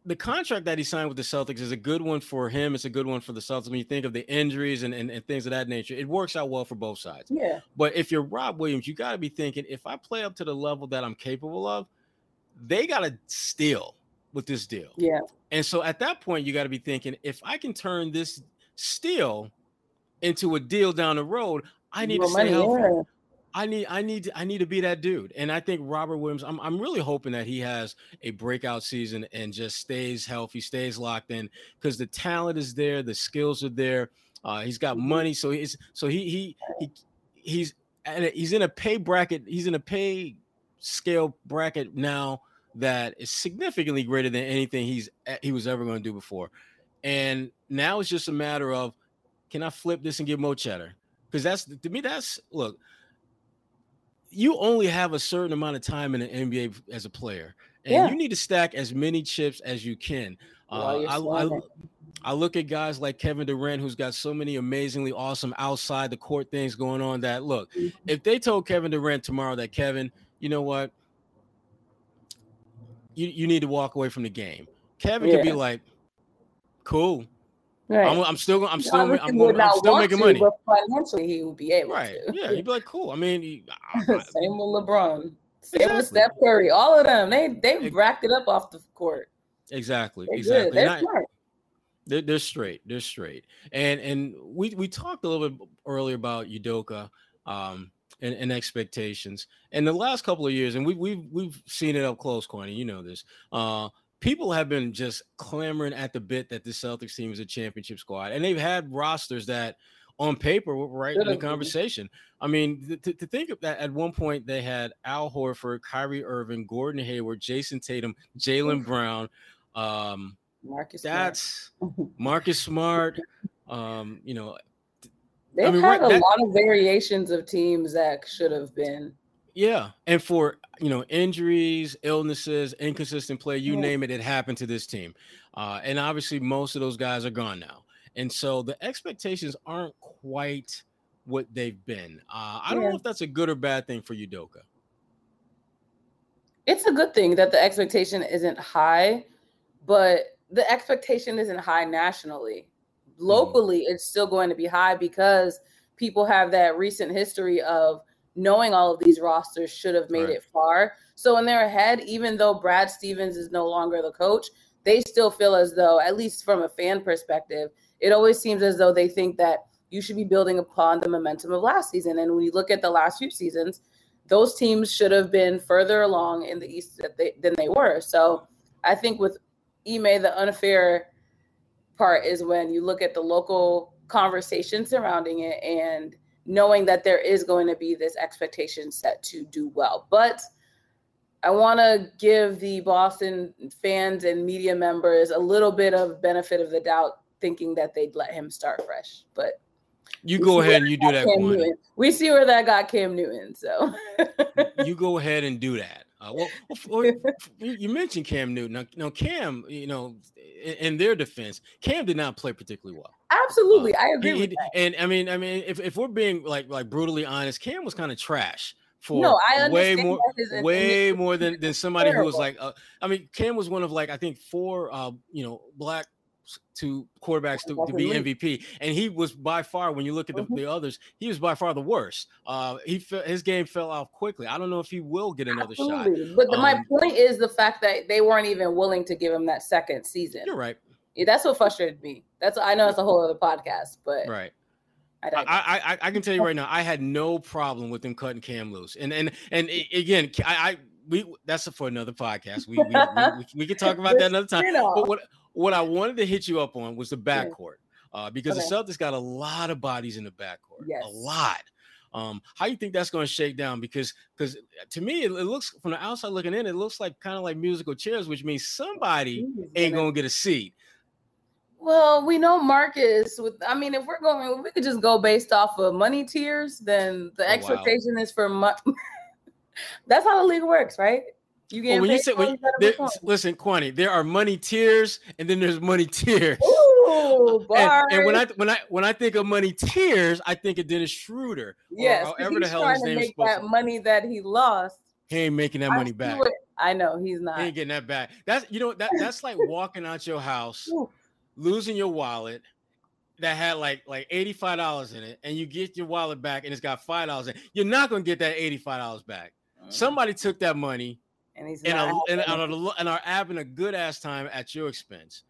the contract that he signed with the Celtics is a good one for him. It's a good one for the Celtics. When you think of the injuries and, and, and things of that nature, it works out well for both sides. Yeah. But if you're Rob Williams, you got to be thinking if I play up to the level that I'm capable of, they got to steal with this deal. Yeah. And so at that point, you got to be thinking if I can turn this steal into a deal down the road, I need to stay healthy. Yeah. I need I need to, I need to be that dude. And I think Robert Williams, I'm I'm really hoping that he has a breakout season and just stays healthy, stays locked in because the talent is there, the skills are there. Uh, he's got mm-hmm. money, so he's so he he he he's and he's in a pay bracket, he's in a pay scale bracket now that is significantly greater than anything he's he was ever going to do before. And now it's just a matter of can I flip this and get more cheddar? Because that's to me, that's look. you only have a certain amount of time in the NBA as a player, and yeah. you need to stack as many chips as you can. Uh, I, I, I, look at guys like Kevin Durant, who's got so many amazingly awesome outside the court things going on. That look, mm-hmm. if they told Kevin Durant tomorrow that Kevin, you know what, you you need to walk away from the game, Kevin yeah. could be like, cool. Right. I'm, I'm still I'm still I'm, I'm, I'm still making to, money. But financially, he would be able right. to. Yeah, he'd be like, cool. I mean, he, I, [laughs] same with LeBron, same exactly. with Steph Curry. All of them, they they it, racked it up off the court. Exactly. They're exactly. They're smart. They're, they're straight. They're straight. And and we we talked a little bit earlier about Udoka. Um, and, and, expectations. And the last couple of years, and we, we've we've seen it up close, Kwani. You know this. Uh, people have been just clamoring at the bit that the Celtics team is a championship squad, and they've had rosters that, on paper, were right in the conversation. I mean, to, to think of that, at one point they had Al Horford, Kyrie Irving, Gordon Hayward, Jayson Tatum, Jaylen Brown. Um, Marcus. That's Smart. Marcus Smart. Um, you know, they've I mean, had right, a that, lot of variations of teams that should have been yeah, and for you know injuries, illnesses, inconsistent play, you yeah. name it, it happened to this team. Uh, and obviously, most of those guys are gone now, and so the expectations aren't quite what they've been. Uh, I don't know if that's a good or bad thing for Udoka. It's a good thing that the expectation isn't high, but the expectation isn't high nationally. Mm-hmm. Locally, mm-hmm. it's still going to be high because people have that recent history of knowing all of these rosters should have made right. it far. So in their head, even though Brad Stevens is no longer the coach, they still feel as though, at least from a fan perspective, it always seems as though they think that you should be building upon the momentum of last season. And when you look at the last few seasons, those teams should have been further along in the East they, than they were. So I think with Ime, the unfair part is when you look at the local conversation surrounding it and – knowing that there is going to be this expectation set to do well. But I want to give the Boston fans and media members a little bit of benefit of the doubt, thinking that they'd let him start fresh. But you go ahead and you do that. We see where that got Cam Newton. So you go ahead and do that. Uh, well, well, you mentioned Cam Newton. Now, now, Cam, you know, in, in, their defense, Cam did not play particularly well. Absolutely, uh, I agree he, with that. And I mean, I mean, if, if we're being like like brutally honest, Cam was kind of trash for no, I way more, way more than than somebody terrible. who was like, uh, I mean, Cam was one of like I think four, uh, you know, black to quarterbacks to, to, be MVP, and he was by far, when you look at the, mm-hmm. the others, he was by far the worst. Uh, he his game fell off quickly. I don't know if he will get another Absolutely. shot. But the, um, my point is the fact that they weren't even willing to give him that second season. You're right. Yeah, that's what frustrated me. That's I know it's a whole other podcast, but right. I, I, I, I, can tell you right now, I had no problem with them cutting Cam loose, and and and again, I, I we that's for another podcast. We we, we, [laughs] we, we can talk about that another time. But what what I wanted to hit you up on was the backcourt, uh, because okay. the Celtics got a lot of bodies in the backcourt, yes. a lot. Um, how you think that's going to shake down? Because because to me, it, it, looks from the outside looking in, it looks like kind of like musical chairs, which means somebody ain't going to get a seat. Well, we know Marcus. With I mean, if we're going, if we could just go based off of money tiers, then the oh, expectation wow. is for money. [laughs] that's how the league works, right? You get well, when you say when, there, listen, Kwani, there are money tiers and then there's money tiers. Ooh, [laughs] and, and, when I when I when I think of money tiers, I think of Dennis Schroeder. Yes, however the hell his name is that to. money that he lost. He ain't making that I money back. It. I know he's not. He ain't getting that back. That's you know that that's like walking out your house, [laughs] losing your wallet that had like like eighty-five dollars in it, and you get your wallet back and it's got five dollars in. It. You're not gonna get that eighty-five dollars back. Mm. Somebody took that money and he's and, a, and, and, and are having a good ass time at your expense.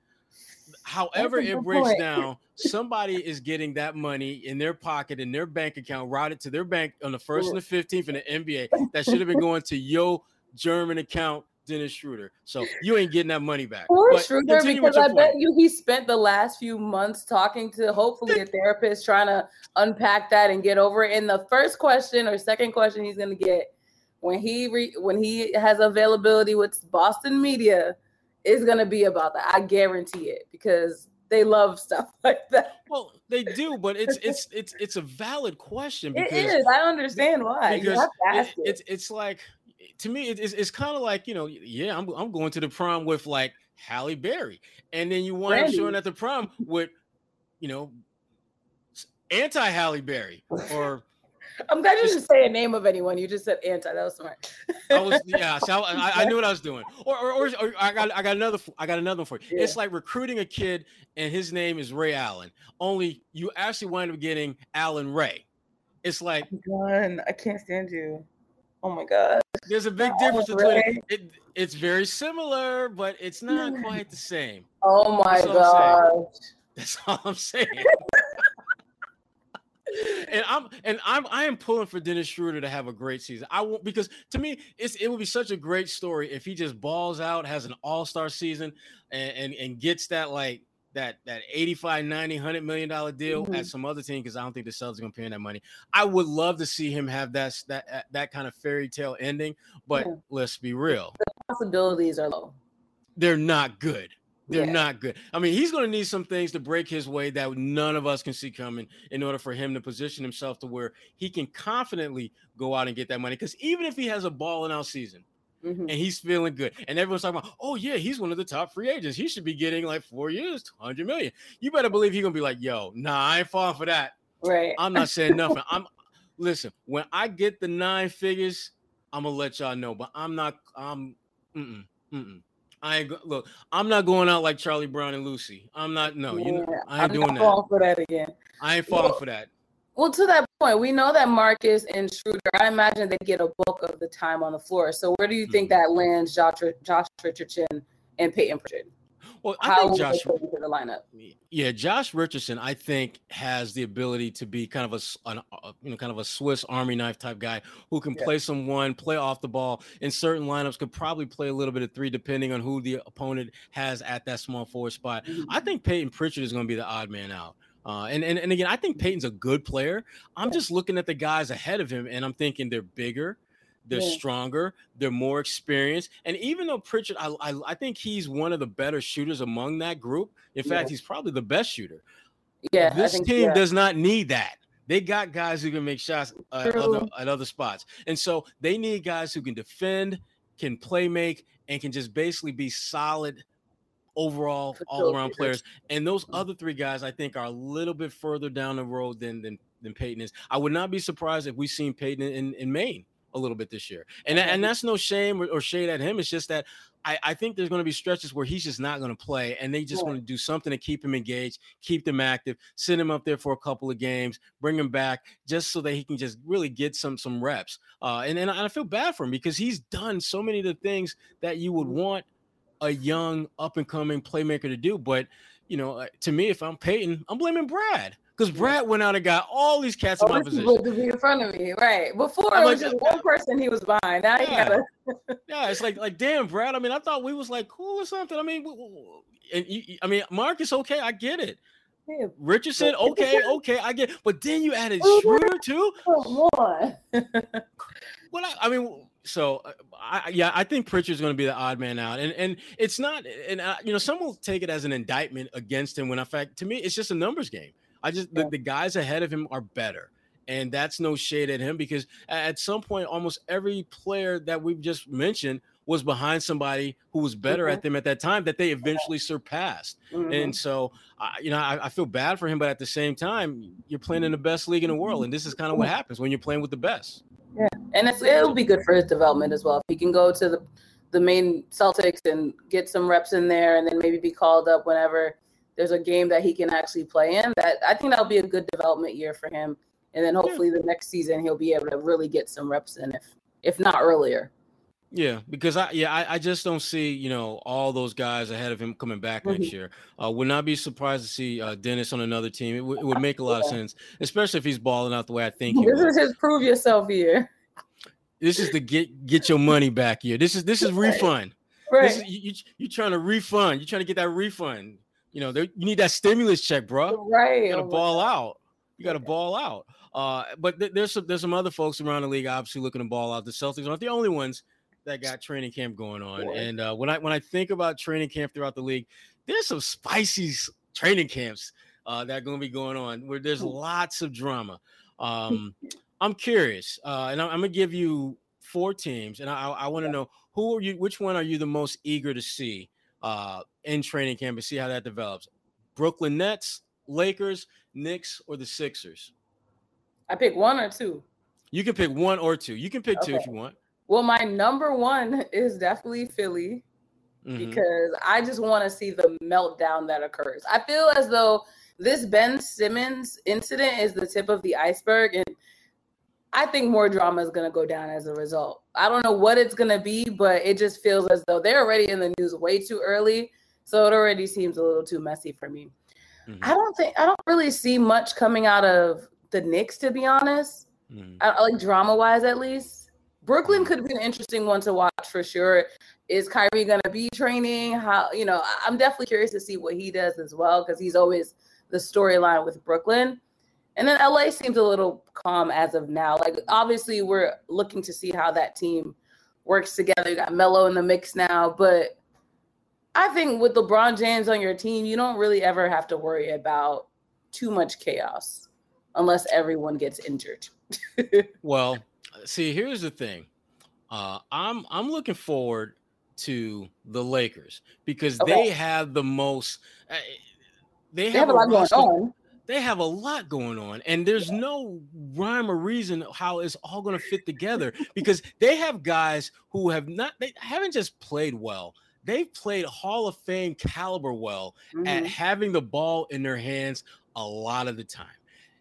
However, it breaks point. down, somebody is getting that money in their pocket in their bank account, routed to their bank on the first and the fifteenth in the NBA. That should have been going to your German account Dennis Schroeder. So you ain't getting that money back. Poor Schroeder, because I point. bet you he spent the last few months talking to hopefully a therapist trying to unpack that and get over it. And the first question or second question he's gonna get when he re- when he has availability with Boston media is going to be about that. I guarantee it because they love stuff [laughs] like that. Well, they do, but it's [laughs] it's it's it's a valid question because it is. I understand why. Because it, it. It's it's like to me, it's it's kind of like you know, yeah, I'm I'm going to the prom with like Halle Berry, and then you wind up showing at the prom with you know anti Halle Berry or I'm glad you didn't say a name of anyone. You just said anti. That was smart. I was yeah. So I, I, knew what I was doing. Or, or, or, or, I got I got another I got another one for you. Yeah. It's like recruiting a kid and his name is Ray Allen. Only you actually wind up getting Allen Ray. It's like God, I can't stand you. Oh my god. There's a big difference between it, it's very similar, but it's not [laughs] quite the same. Oh my god. That's all I'm saying [laughs] and I'm and I'm I am pulling for Dennis Schroeder to have a great season. I want because to me it's it would be such a great story if he just balls out, has an all-star season, and and, and gets that like that that 85 90 100 million dollar deal mm-hmm. at some other team because i don't think the celtics are going to pay him that money i would love to see him have that that that kind of fairy tale ending but yeah. let's be real the possibilities are low they're not good they're yeah. not good. I mean, he's going to need some things to break his way that none of us can see coming in order for him to position himself to where he can confidently go out and get that money. Because even if he has a balling out season mm-hmm. and he's feeling good, and everyone's talking about, oh, yeah, he's one of the top free agents. He should be getting like four years, 200 million. You better believe he's going to be like, yo, nah, I ain't falling for that. Right. I'm not saying nothing. I'm, [laughs] listen, when I get the nine figures, I'm going to let y'all know, but I'm not, I'm, mm-mm, mm-mm. I ain't look. I'm not going out like Charlie Brown and Lucy. I'm not. No, yeah, you know, I ain't I'm doing that. for that again. I ain't falling well, for that. Well, to that point, we know that Marcus and Schroeder. I imagine they get a bulk of the time on the floor. So where do you think mm-hmm. that lands Josh, Josh Richardson and Payton Pritchard? Well, I How think Josh into the lineup. Yeah, Josh Richardson, I think, has the ability to be kind of a, an, a you know kind of a Swiss Army knife type guy who can yeah. play someone, play off the ball in certain lineups. Could probably play a little bit of three, depending on who the opponent has at that small forward spot. Mm-hmm. I think Payton Pritchard is going to be the odd man out. Uh, and, and and again, I think Payton's a good player. I'm yeah. just looking at the guys ahead of him, and I'm thinking they're bigger, they're yeah. stronger. They're more experienced. And even though Pritchard, I, I, I, think he's one of the better shooters among that group. In yeah. fact, he's probably the best shooter. Yeah. This think, team yeah. does not need that. They got guys who can make shots at, other, at other spots. And so they need guys who can defend, can play make, and can just basically be solid overall all around players. And those other three guys, I think, are a little bit further down the road than than, than Payton is. I would not be surprised if we seen Payton in, in Maine a little bit this year. And and that's no shame or, or shade at him. It's just that I, I think there's going to be stretches where he's just not going to play, and they just yeah. want to do something to keep him engaged, keep them active, send him up there for a couple of games, bring him back, just so that he can just really get some some reps. Uh, and and I feel bad for him because he's done so many of the things that you would mm-hmm. want a young up and coming playmaker to do. But you know, uh, to me, if I'm Payton, I'm blaming Brad because Brad went out and got all these cats oh, in my position. To be in front of me, right? Before I'm it was like, just one person he was buying. Now yeah. gotta. [laughs] yeah, it's like like damn, Brad. I mean, I thought we was like cool or something. I mean, and you, I mean, Marcus, okay, I get it. Richardson, [laughs] okay, okay, I get. But then you added Schroeder too. Come on. [laughs] well, I, I mean so uh, I, yeah, I think Pritchard's going to be the odd man out, and and it's not, and uh, you know, some will take it as an indictment against him when in fact, to me, it's just a numbers game. I just yeah. the, the guys ahead of him are better. And that's no shade at him because at some point, almost every player that we've just mentioned was behind somebody who was better mm-hmm. at them at that time that they eventually surpassed. Mm-hmm. And so, uh, you know, I, I, feel bad for him, but at the same time, you're playing in the best league in the world, and this is kind of what happens when you're playing with the best. Yeah, and it'll be good for his development as well. If he can go to the the Maine Celtics and get some reps in there, and then maybe be called up whenever there's a game that he can actually play in. That I think that'll be a good development year for him. And then hopefully yeah. the next season he'll be able to really get some reps in if if not earlier. Yeah, because I yeah I, I just don't see you know all those guys ahead of him coming back mm-hmm. next year. Uh, would not be surprised to see uh, Dennis on another team. It, w- it would make a lot yeah. of sense, especially if he's balling out the way I think. [laughs] this is his prove yourself year. This is the get get your money back year. This is this is [laughs] refund. Right. This is, you, you you trying to refund. You're trying to get that refund. You know, you need that stimulus check, bro. Right. You got to oh ball out. You got to ball out. Uh, but th- there's some there's some other folks around the league obviously looking to ball out. The Celtics aren't the only ones that got training camp going on. And uh, when I when I think about training camp throughout the league, there's some spicy training camps uh, that are going to be going on where there's lots of drama. Um, [laughs] I'm curious, uh, and I'm, I'm, gonna give you four teams, and I, I want to know who are you, which one are you the most eager to see uh, in training camp and see how that develops? Brooklyn Nets, Lakers, Knicks, or the Sixers? I pick one or two. You can pick one or two. You can pick okay. two if you want. Well, my number one is definitely Philly mm-hmm. because I just want to see the meltdown that occurs. I feel as though this Ben Simmons incident is the tip of the iceberg, and I think more drama is going to go down as a result. I don't know what it's going to be, but it just feels as though they're already in the news way too early. So it already seems a little too messy for me. Mm-hmm. I don't think I don't really see much coming out of the Knicks, to be honest. Mm-hmm. I, like drama wise, at least. Brooklyn mm-hmm. could be an interesting one to watch for sure. Is Kyrie going to be training? How you know? I'm definitely curious to see what he does as well because he's always the storyline with Brooklyn. And then LA seems a little calm as of now. Like obviously, we're looking to see how that team works together. You got Melo in the mix now, but I think with LeBron James on your team, you don't really ever have to worry about too much chaos unless everyone gets injured. [laughs] well, see, here's the thing. Uh, I'm I'm looking forward to the Lakers because okay. they have the most. Uh, they, have, they have a, lot roster, going on. They have a lot going on, and there's yeah. no rhyme or reason how it's all going to fit together because they have guys who have not. They haven't just played well. They've played Hall of Fame caliber well mm-hmm. at having the ball in their hands a lot of the time.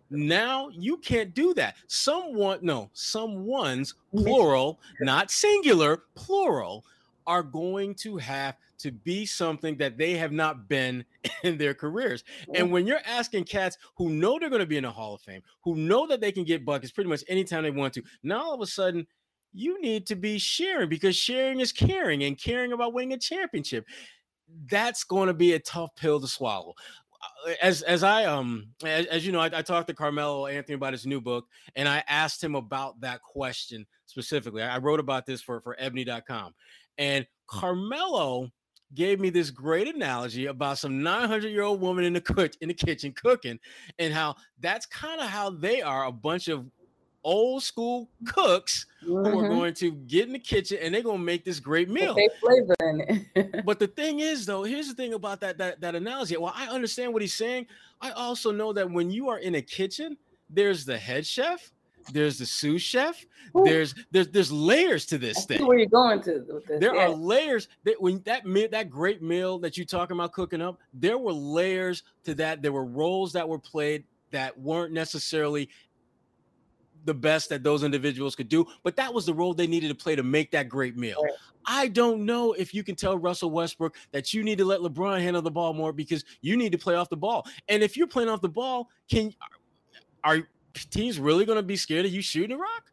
Now you can't do that. Someone, no, someone's plural, not singular, plural, are going to have to be something that they have not been [laughs] in their careers. And when you're asking cats who know they're going to be in the Hall of Fame, who know that they can get buckets pretty much anytime they want to, now all of a sudden you need to be sharing because sharing is caring and caring about winning a championship. That's going to be a tough pill to swallow as as I um as, as you know, I, I, talked to Carmelo Anthony about his new book, and I asked him about that question specifically. I wrote about this for for Ebony.com, and hmm. Carmelo gave me this great analogy about some 900 year old woman in the cook in the kitchen cooking, and how that's kind of how they are a bunch of old school cooks mm-hmm. who are mm-hmm. going to get in the kitchen and they're going to make this great meal. They flavor in it. but [laughs] the thing is, though, here's the thing about that that that analogy. Well, I understand what he's saying. I also know that when you are in a kitchen, there's the head chef, there's the sous chef, Ooh. there's there's there's layers to this thing. Where you're going to? There yeah. are layers that when that meal, that great meal that you're talking about cooking up, there were layers to that. There were roles that were played that weren't necessarily the best that those individuals could do, but that was the role they needed to play to make that great meal. Right. I don't know if you can tell Russell Westbrook that you need to let LeBron handle the ball more because you need to play off the ball. And if you're playing off the ball, can are teams really going to be scared of you shooting a rock?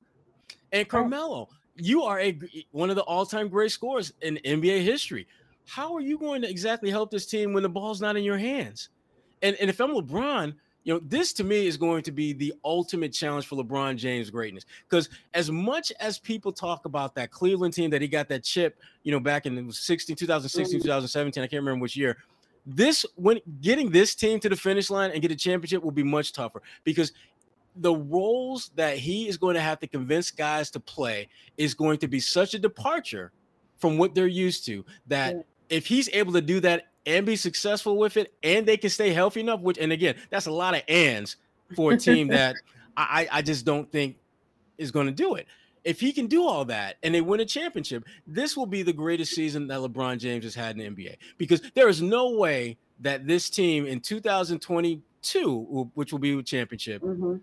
And Carmelo, you are a one of the all-time great scorers in NBA history. How are you going to exactly help this team when the ball's not in your hands? And, and if I'm LeBron, you know, this to me is going to be the ultimate challenge for LeBron James' greatness. Because as much as people talk about that Cleveland team that he got that chip, you know, back in 16, 2016, mm-hmm. 2017, I can't remember which year. This when getting this team to the finish line and get a championship will be much tougher because the roles that he is going to have to convince guys to play is going to be such a departure from what they're used to that yeah. if he's able to do that and be successful with it, and they can stay healthy enough. Which, and again, that's a lot of ands for a team [laughs] that I, I just don't think is going to do it. If he can do all that and they win a championship, this will be the greatest season that LeBron James has had in the NBA because there is no way that this team in 2022, which will be a championship, mm-hmm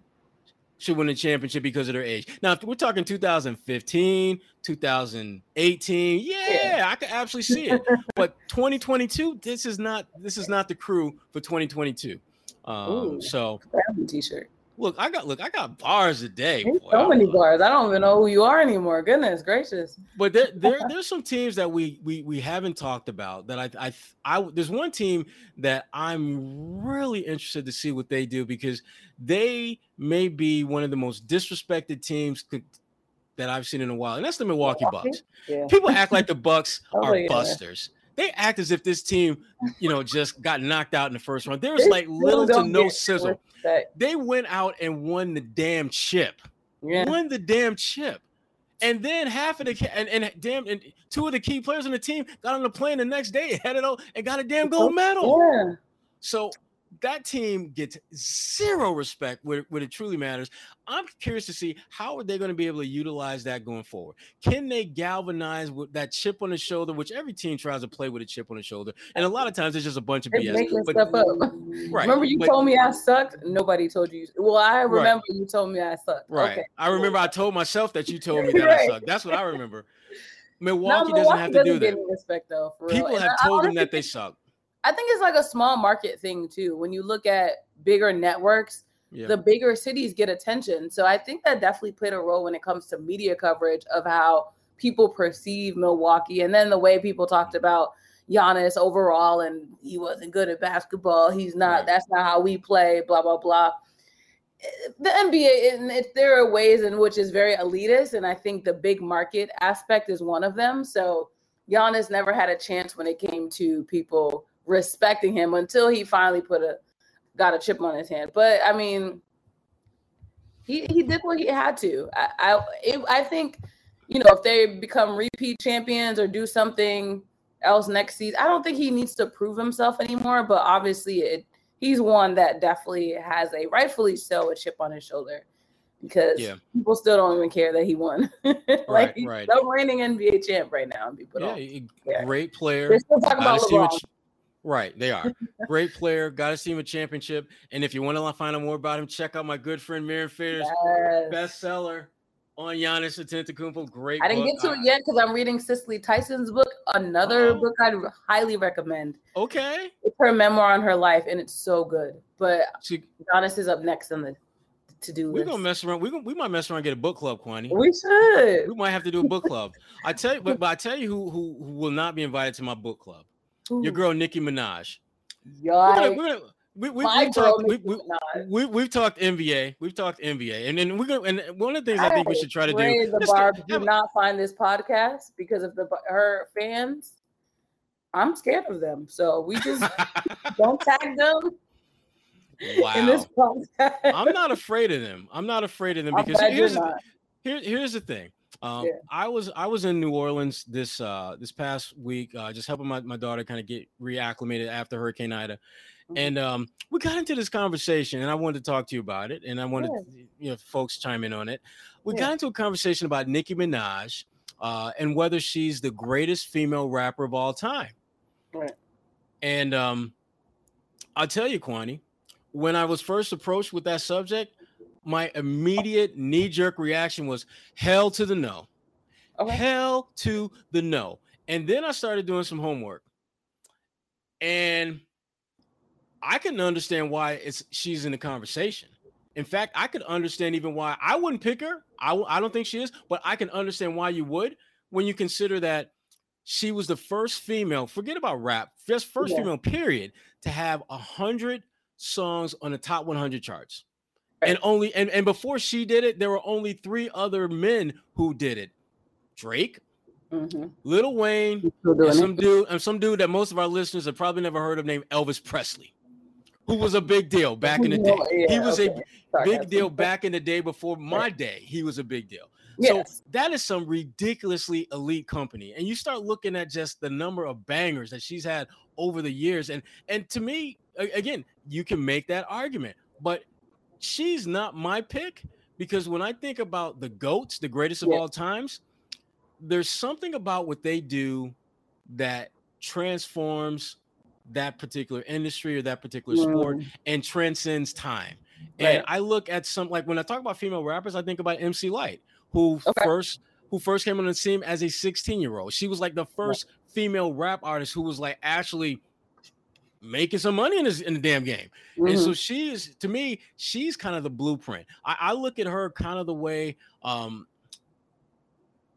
should win a championship because of their age. Now, if we're talking 2015, 2018, yeah, yeah. I could absolutely see it. [laughs] but 2022, this is not this is not the crew for 2022. Um, Ooh, so t-shirt. Look, I got look, I got bars a day. So many bars. I don't even know who you are anymore. Goodness gracious. But there, [laughs] there there's some teams that we we we haven't talked about that I I I there's one team that I'm really interested to see what they do because they may be one of the most disrespected teams that I've seen in a while, and that's the Milwaukee Bucks. Yeah. People act like the Bucks [laughs] oh, are yeah. busters. They act as if this team, you know, just got knocked out in the first round. There was like little to no sizzle. They went out and won the damn chip. Yeah. Won the damn chip. And then half of the and, and damn and two of the key players on the team got on the plane the next day, headed out and got a damn gold medal. Yeah. So that team gets zero respect where, where it truly matters. I'm curious to see how are they going to be able to utilize that going forward. Can they galvanize with that chip on the shoulder, which every team tries to play with a chip on the shoulder, and a lot of times it's just a bunch of BS. Making but, stuff up. Right. Remember you but, told me I sucked. Nobody told you. Well, I remember right. you told me I sucked. Right. Okay. I remember I told myself that you told me [laughs] that right. I sucked. That's what I remember. Milwaukee, no, Milwaukee doesn't have to doesn't do that. Respect though. People have told them that they suck. I think it's like a small market thing too. When you look at bigger networks, yeah. the bigger cities get attention. So I think that definitely played a role when it comes to media coverage of how people perceive Milwaukee and then the way people talked about Giannis overall and he wasn't good at basketball. He's not, right. that's not how we play, blah, blah, blah. The NBA, and it, there are ways in which it's very elitist, and I think the big market aspect is one of them. So Giannis never had a chance when it came to people respecting him until he finally put a got a chip on his hand. But I mean, he he did what he had to. I I, it, I think you know if they become repeat champions or do something else next season, I don't think he needs to prove himself anymore. But obviously, it he's one that definitely has a rightfully so a chip on his shoulder because yeah. people still don't even care that he won. [laughs] like right, he's right. the reigning NBA champ right now. And People yeah, yeah. great player. They're still talking about LeBron. Right, they are. Great player. Got to see him a championship. And if you want to find out more about him, check out my good friend Mirin Fader's yes. bestseller on Giannis Antetokounmpo. Great. I didn't book. get to it yet because I'm reading Cicely Tyson's book. Another oh. book I'd highly recommend. Okay. It's her memoir on her life, and it's so good. But she, Giannis is up next on the to do. We're gonna mess around. We gonna, we might mess around and get a book club, Kwani. We should. We might have to do a book club. I tell you, but, but I tell you who, who who will not be invited to my book club. Ooh. your girl Nicki Minaj. Yeah. we, we, we, talked, we, we, we, we've talked NBA. We've talked NBA. And then we're to, and one of the things I, I think we should try to do. The Barb do not find this podcast because of the her fans. I'm scared of them. So we just [laughs] don't tag them. Wow. In this podcast. I'm not afraid of them. I'm not afraid of them because here's, the, here, here's the thing. Um, yeah. I was I was in New Orleans this uh, this past week, uh, just helping my, my daughter kind of get reacclimated after Hurricane Ida, mm-hmm. and um, we got into this conversation, and I wanted to talk to you about it, and I wanted yeah. you know folks chime in on it. We yeah. got into a conversation about Nicki Minaj uh, and whether she's the greatest female rapper of all time. Right. And um, I'll tell you, Kwani, when I was first approached with that subject, my immediate knee jerk reaction was hell to the no. Okay. Hell to the no. And then I started doing some homework. And I can understand why it's she's in the conversation. In fact, I could understand even why I wouldn't pick her. I, I don't think she is, but I can understand why you would when you consider that she was the first female, forget about rap, just first yeah. female, period, to have a hundred songs on the top 100 charts and only and, and before she did it, there were only three other men who did it: Drake, mm-hmm. Lil Wayne, and some dude, and some dude that most of our listeners have probably never heard of, named Elvis Presley, who was a big deal back in the [laughs] day. yeah, he was okay. a Sorry, big deal back in the day before my day. He was a big deal. Yes. So that is some ridiculously elite company. And you start looking at just the number of bangers that she's had over the years. And and to me, again, you can make that argument. But she's not my pick because when I think about the GOATs, the greatest of yeah. all times, there's something about what they do that transforms that particular industry or that particular mm. sport and transcends time. Right. And I look at some like when I talk about female rappers, I think about MC Lyte, who okay. first who first came on the scene as a 16 year old. She was like the first female rap artist who was like actually making some money in this in the damn game. Mm-hmm. And so mm-hmm. she is to me, she's kind of the blueprint. I, I look at her kind of the way um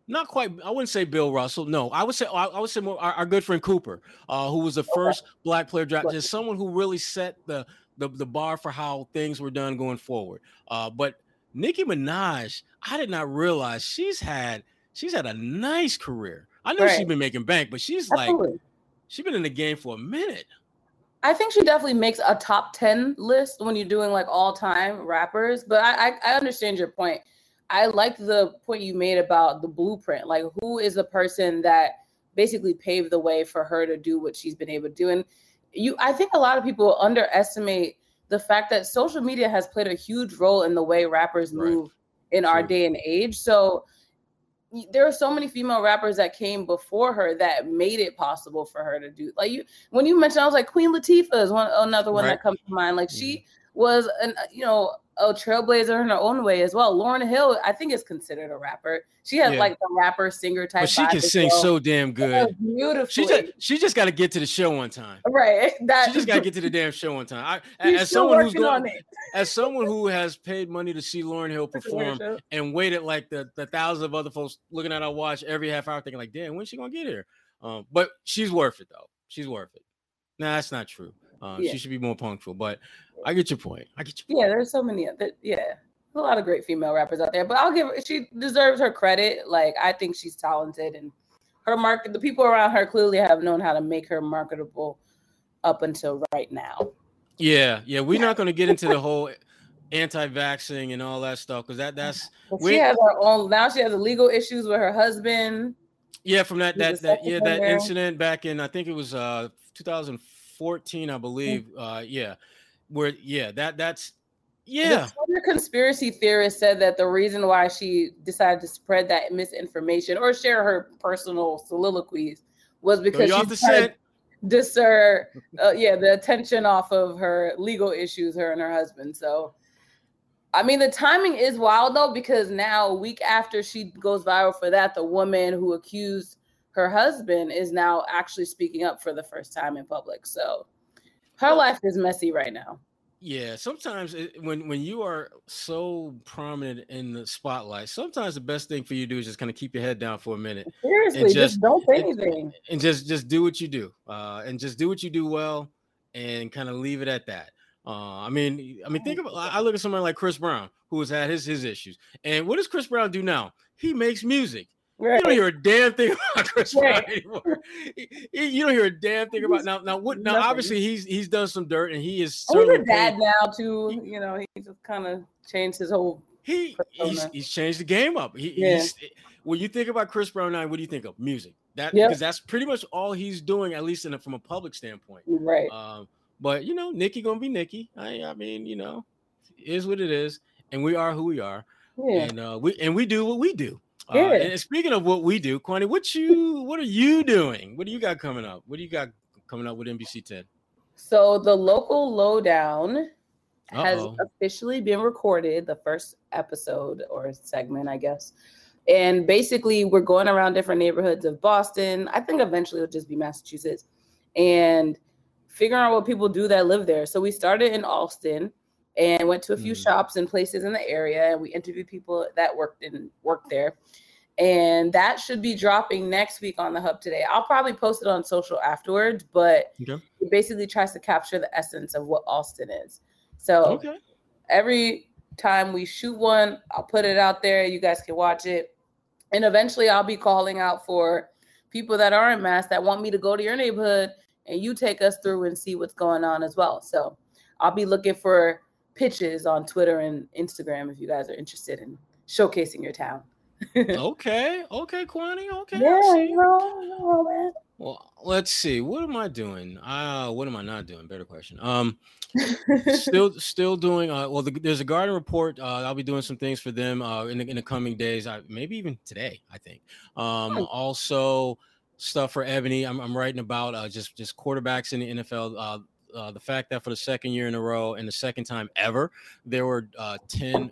not quite i wouldn't say bill russell no i would say i, I would say more our, our, good friend cooper uh, who was the first okay. black player draft just someone who really set the, the the bar for how things were done going forward uh, but nicki minaj i did not realize she's had she's had a nice career i know right. she's been making bank but she's Absolutely. like she's been in the game for a minute. I think she definitely makes a top 10 list when you're doing like all time rappers. But I, I, I understand your point. I like the point you made about the blueprint. Like, who is the person that basically paved the way for her to do what she's been able to do? And you, I think a lot of people underestimate the fact that social media has played a huge role in the way rappers move right. in True. our day and age. So there are so many female rappers that came before her that made it possible for her to do like you when you mentioned I was like Queen Latifah is one another one right. that comes to mind like mm-hmm. she was an you know a trailblazer in her own way as well. Lauryn Hill, I think, is considered a rapper. She has yeah. like the rapper singer type. But she can sing well. so damn good. Beautiful. She just she just got to get to the show one time. Right. That, she just got to [laughs] get to the damn show one time. I, as someone who's going, as someone who has paid money to see Lauryn Hill [laughs] perform and waited like the the thousands of other folks looking at our watch every half hour, thinking like, damn, when's she gonna get here? Um, but she's worth it though. She's worth it. Nah, that's not true. Uh, yeah. She should be more punctual, but I get your point. I get your point. Yeah, there's so many. That, yeah, a lot of great female rappers out there, but I'll give she deserves her credit. Like I think she's talented, and her market. The people around her clearly have known how to make her marketable up until right now. Yeah, yeah, we're not going to get into the whole anti-vaxxing and all that stuff because that that's [laughs] she has her own now. She has legal issues with her husband. Yeah, from that that that yeah that incident back in I think it was uh 2014, I believe. Uh, yeah, where yeah that that's yeah. The conspiracy theorist said that the reason why she decided to spread that misinformation or share her personal soliloquies was because she was trying to discern, uh, yeah, the attention off of her legal issues, her and her husband. So, I mean, the timing is wild though, because now a week after she goes viral for that, the woman who accused her husband is now actually speaking up for the first time in public. So, her life is messy right now. Yeah, sometimes it, when when you are so prominent in the spotlight, sometimes the best thing for you to do is just kind of keep your head down for a minute. Seriously, just, just, don't say anything, and, and, just just do what you do, uh, and just do what you do well, and kind of leave it at that. Uh, I mean, I mean, think about. I look at somebody like Chris Brown, who has had his his issues, and what does Chris Brown do now? He makes music. Right. You don't hear a damn thing about [laughs] Chris right. Brown anymore. you don't hear a damn thing about now. Now what? Now obviously he's he's done some dirt and he is. Oh, he's a dad now too. You know, he just kind of changed his whole. He he's, he's, changed the game up. He, yeah. when you think about Chris Brown now, what do you think of music? That because yep. that's pretty much all he's doing, at least in a, from a public standpoint. Right. Um, but you know, Nicki gonna be Nicki. I I mean, you know, is what it is, and we are who we are. Yeah. And uh, we and we do what we do. Uh, and speaking of what we do, Kwani, what you what are you doing? What do you got coming up? What do you got coming up with NBC 10? So the local lowdown has Uh-oh. officially been recorded, the first episode or segment, I guess. And basically, we're going around different neighborhoods of Boston. I think eventually it'll just be Massachusetts, and figuring out what people do that live there. So we started in Allston and went to a few mm. shops and places in the area and we interviewed people that worked and worked there and that should be dropping next week on the hub today i'll probably post it on social afterwards but okay. it basically tries to capture the essence of what Allston is so okay. every time we shoot one i'll put it out there you guys can watch it and eventually i'll be calling out for people that are in mass that want me to go to your neighborhood and you take us through and see what's going on as well so i'll be looking for pitches on Twitter and Instagram if you guys are interested in showcasing your town. [laughs] okay, okay, Kwani, okay. Yeah, know, you well, let's see. What am I doing? Uh, what am I not doing? Better question. Um, [laughs] still, still doing. Uh, well, the, there's a garden report. Uh, I'll be doing some things for them. Uh, in the, in the coming days. I maybe even today. I think. Um, oh. also stuff for Ebony. I'm, I'm writing about uh, just just quarterbacks in the NFL. Uh, uh, the fact that for the second year in a row and the second time ever, there were uh, 10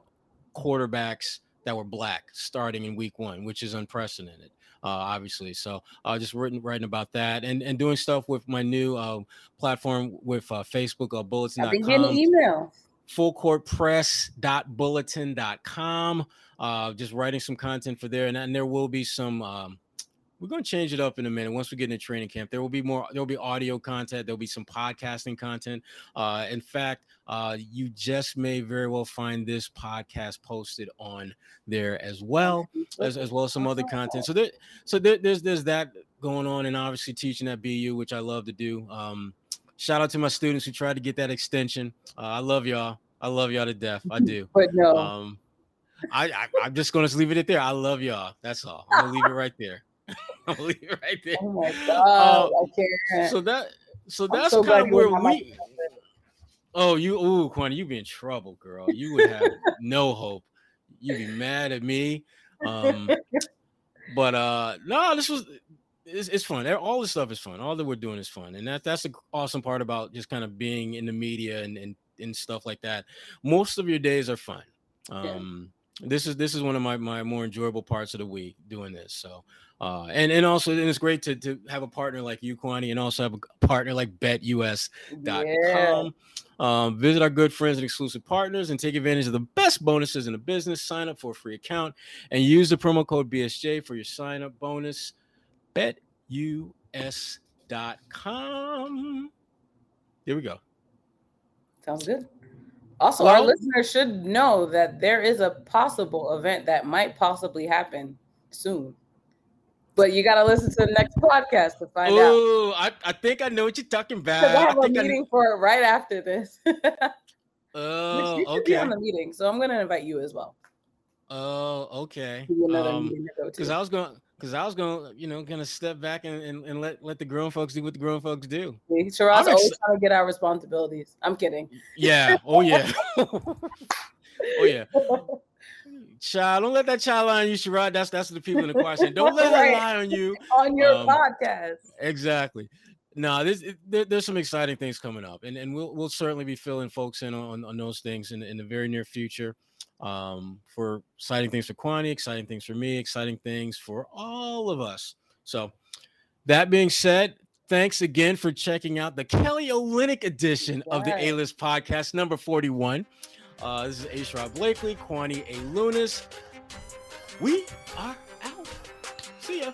quarterbacks that were black starting in week one, which is unprecedented, uh, obviously. So I uh, just written, writing about that and, and doing stuff with my new uh, platform with uh, Facebook, uh, bulletin.com. I've been getting email. Fullcourtpress.bulletin.com. Uh, just writing some content for there. And, and there will be some um, we're gonna change it up in a minute. Once we get into training camp, there will be more. There will be audio content. There'll be some podcasting content. Uh, in fact, uh, you just may very well find this podcast posted on there as well, as, as well as some other content. So there, so there, there's there's that going on, and obviously teaching at BU, which I love to do. Um, shout out to my students who tried to get that extension. Uh, I love y'all. I love y'all to death. I do. [laughs] But no. Um, I, I am just gonna leave it at there. I love y'all. That's all. I'm gonna leave it right there. [laughs] I'm leave it right there. Oh my god! Uh, I can't. So that so that's so kind of where we. Oh, you, ooh, Kwani, you be in trouble, girl. You would have no hope. You'd be mad at me. Um, but uh, no, this was it's, it's fun. All this stuff is fun. All that we're doing is fun, and that that's the awesome part about just kind of being in the media and and, and stuff like that. Most of your days are fun. Um, yeah. This is this is one of my my more enjoyable parts of the week doing this. So, uh, and and also and it's great to to have a partner like you, Kwani, and also have a partner like BetUS.com. Yeah. Um, visit our good friends and exclusive partners and take advantage of the best bonuses in the business. Sign up for a free account and use the promo code BSJ for your sign up bonus betus.com. There we go. Sounds good. Also, well, our listeners should know that there is a possible event that might possibly happen soon. But you got to listen to the next podcast to find out. Oh, I, I think I know what you're talking about. I have I a meeting I... for it right after this. [laughs] oh, okay. on the meeting, so I'm going to invite you as well. Oh, okay. Because um, I was going because I was gonna, you know, gonna step back and, and, and, let let the grown folks do what the grown folks do. Sherrod always ex- trying to get our responsibilities. I'm kidding. Yeah. Oh yeah. [laughs] oh yeah. Child, don't let that child lie on you, Sherrod. That's that's the people in the question. Don't let right. her lie on you [laughs] on your um, podcast. Exactly. No, there's there, there's some exciting things coming up, and, and we'll we'll certainly be filling folks in on, on those things in, in the very near future um, for exciting things for Kwani, exciting things for me, exciting things for all of us. So, that being said, thanks again for checking out the Kelly Olynyk edition of the A List podcast, number 41. Uh, this is A. Sherrod Blakely, Kwani A. Lunis. We are out. See ya.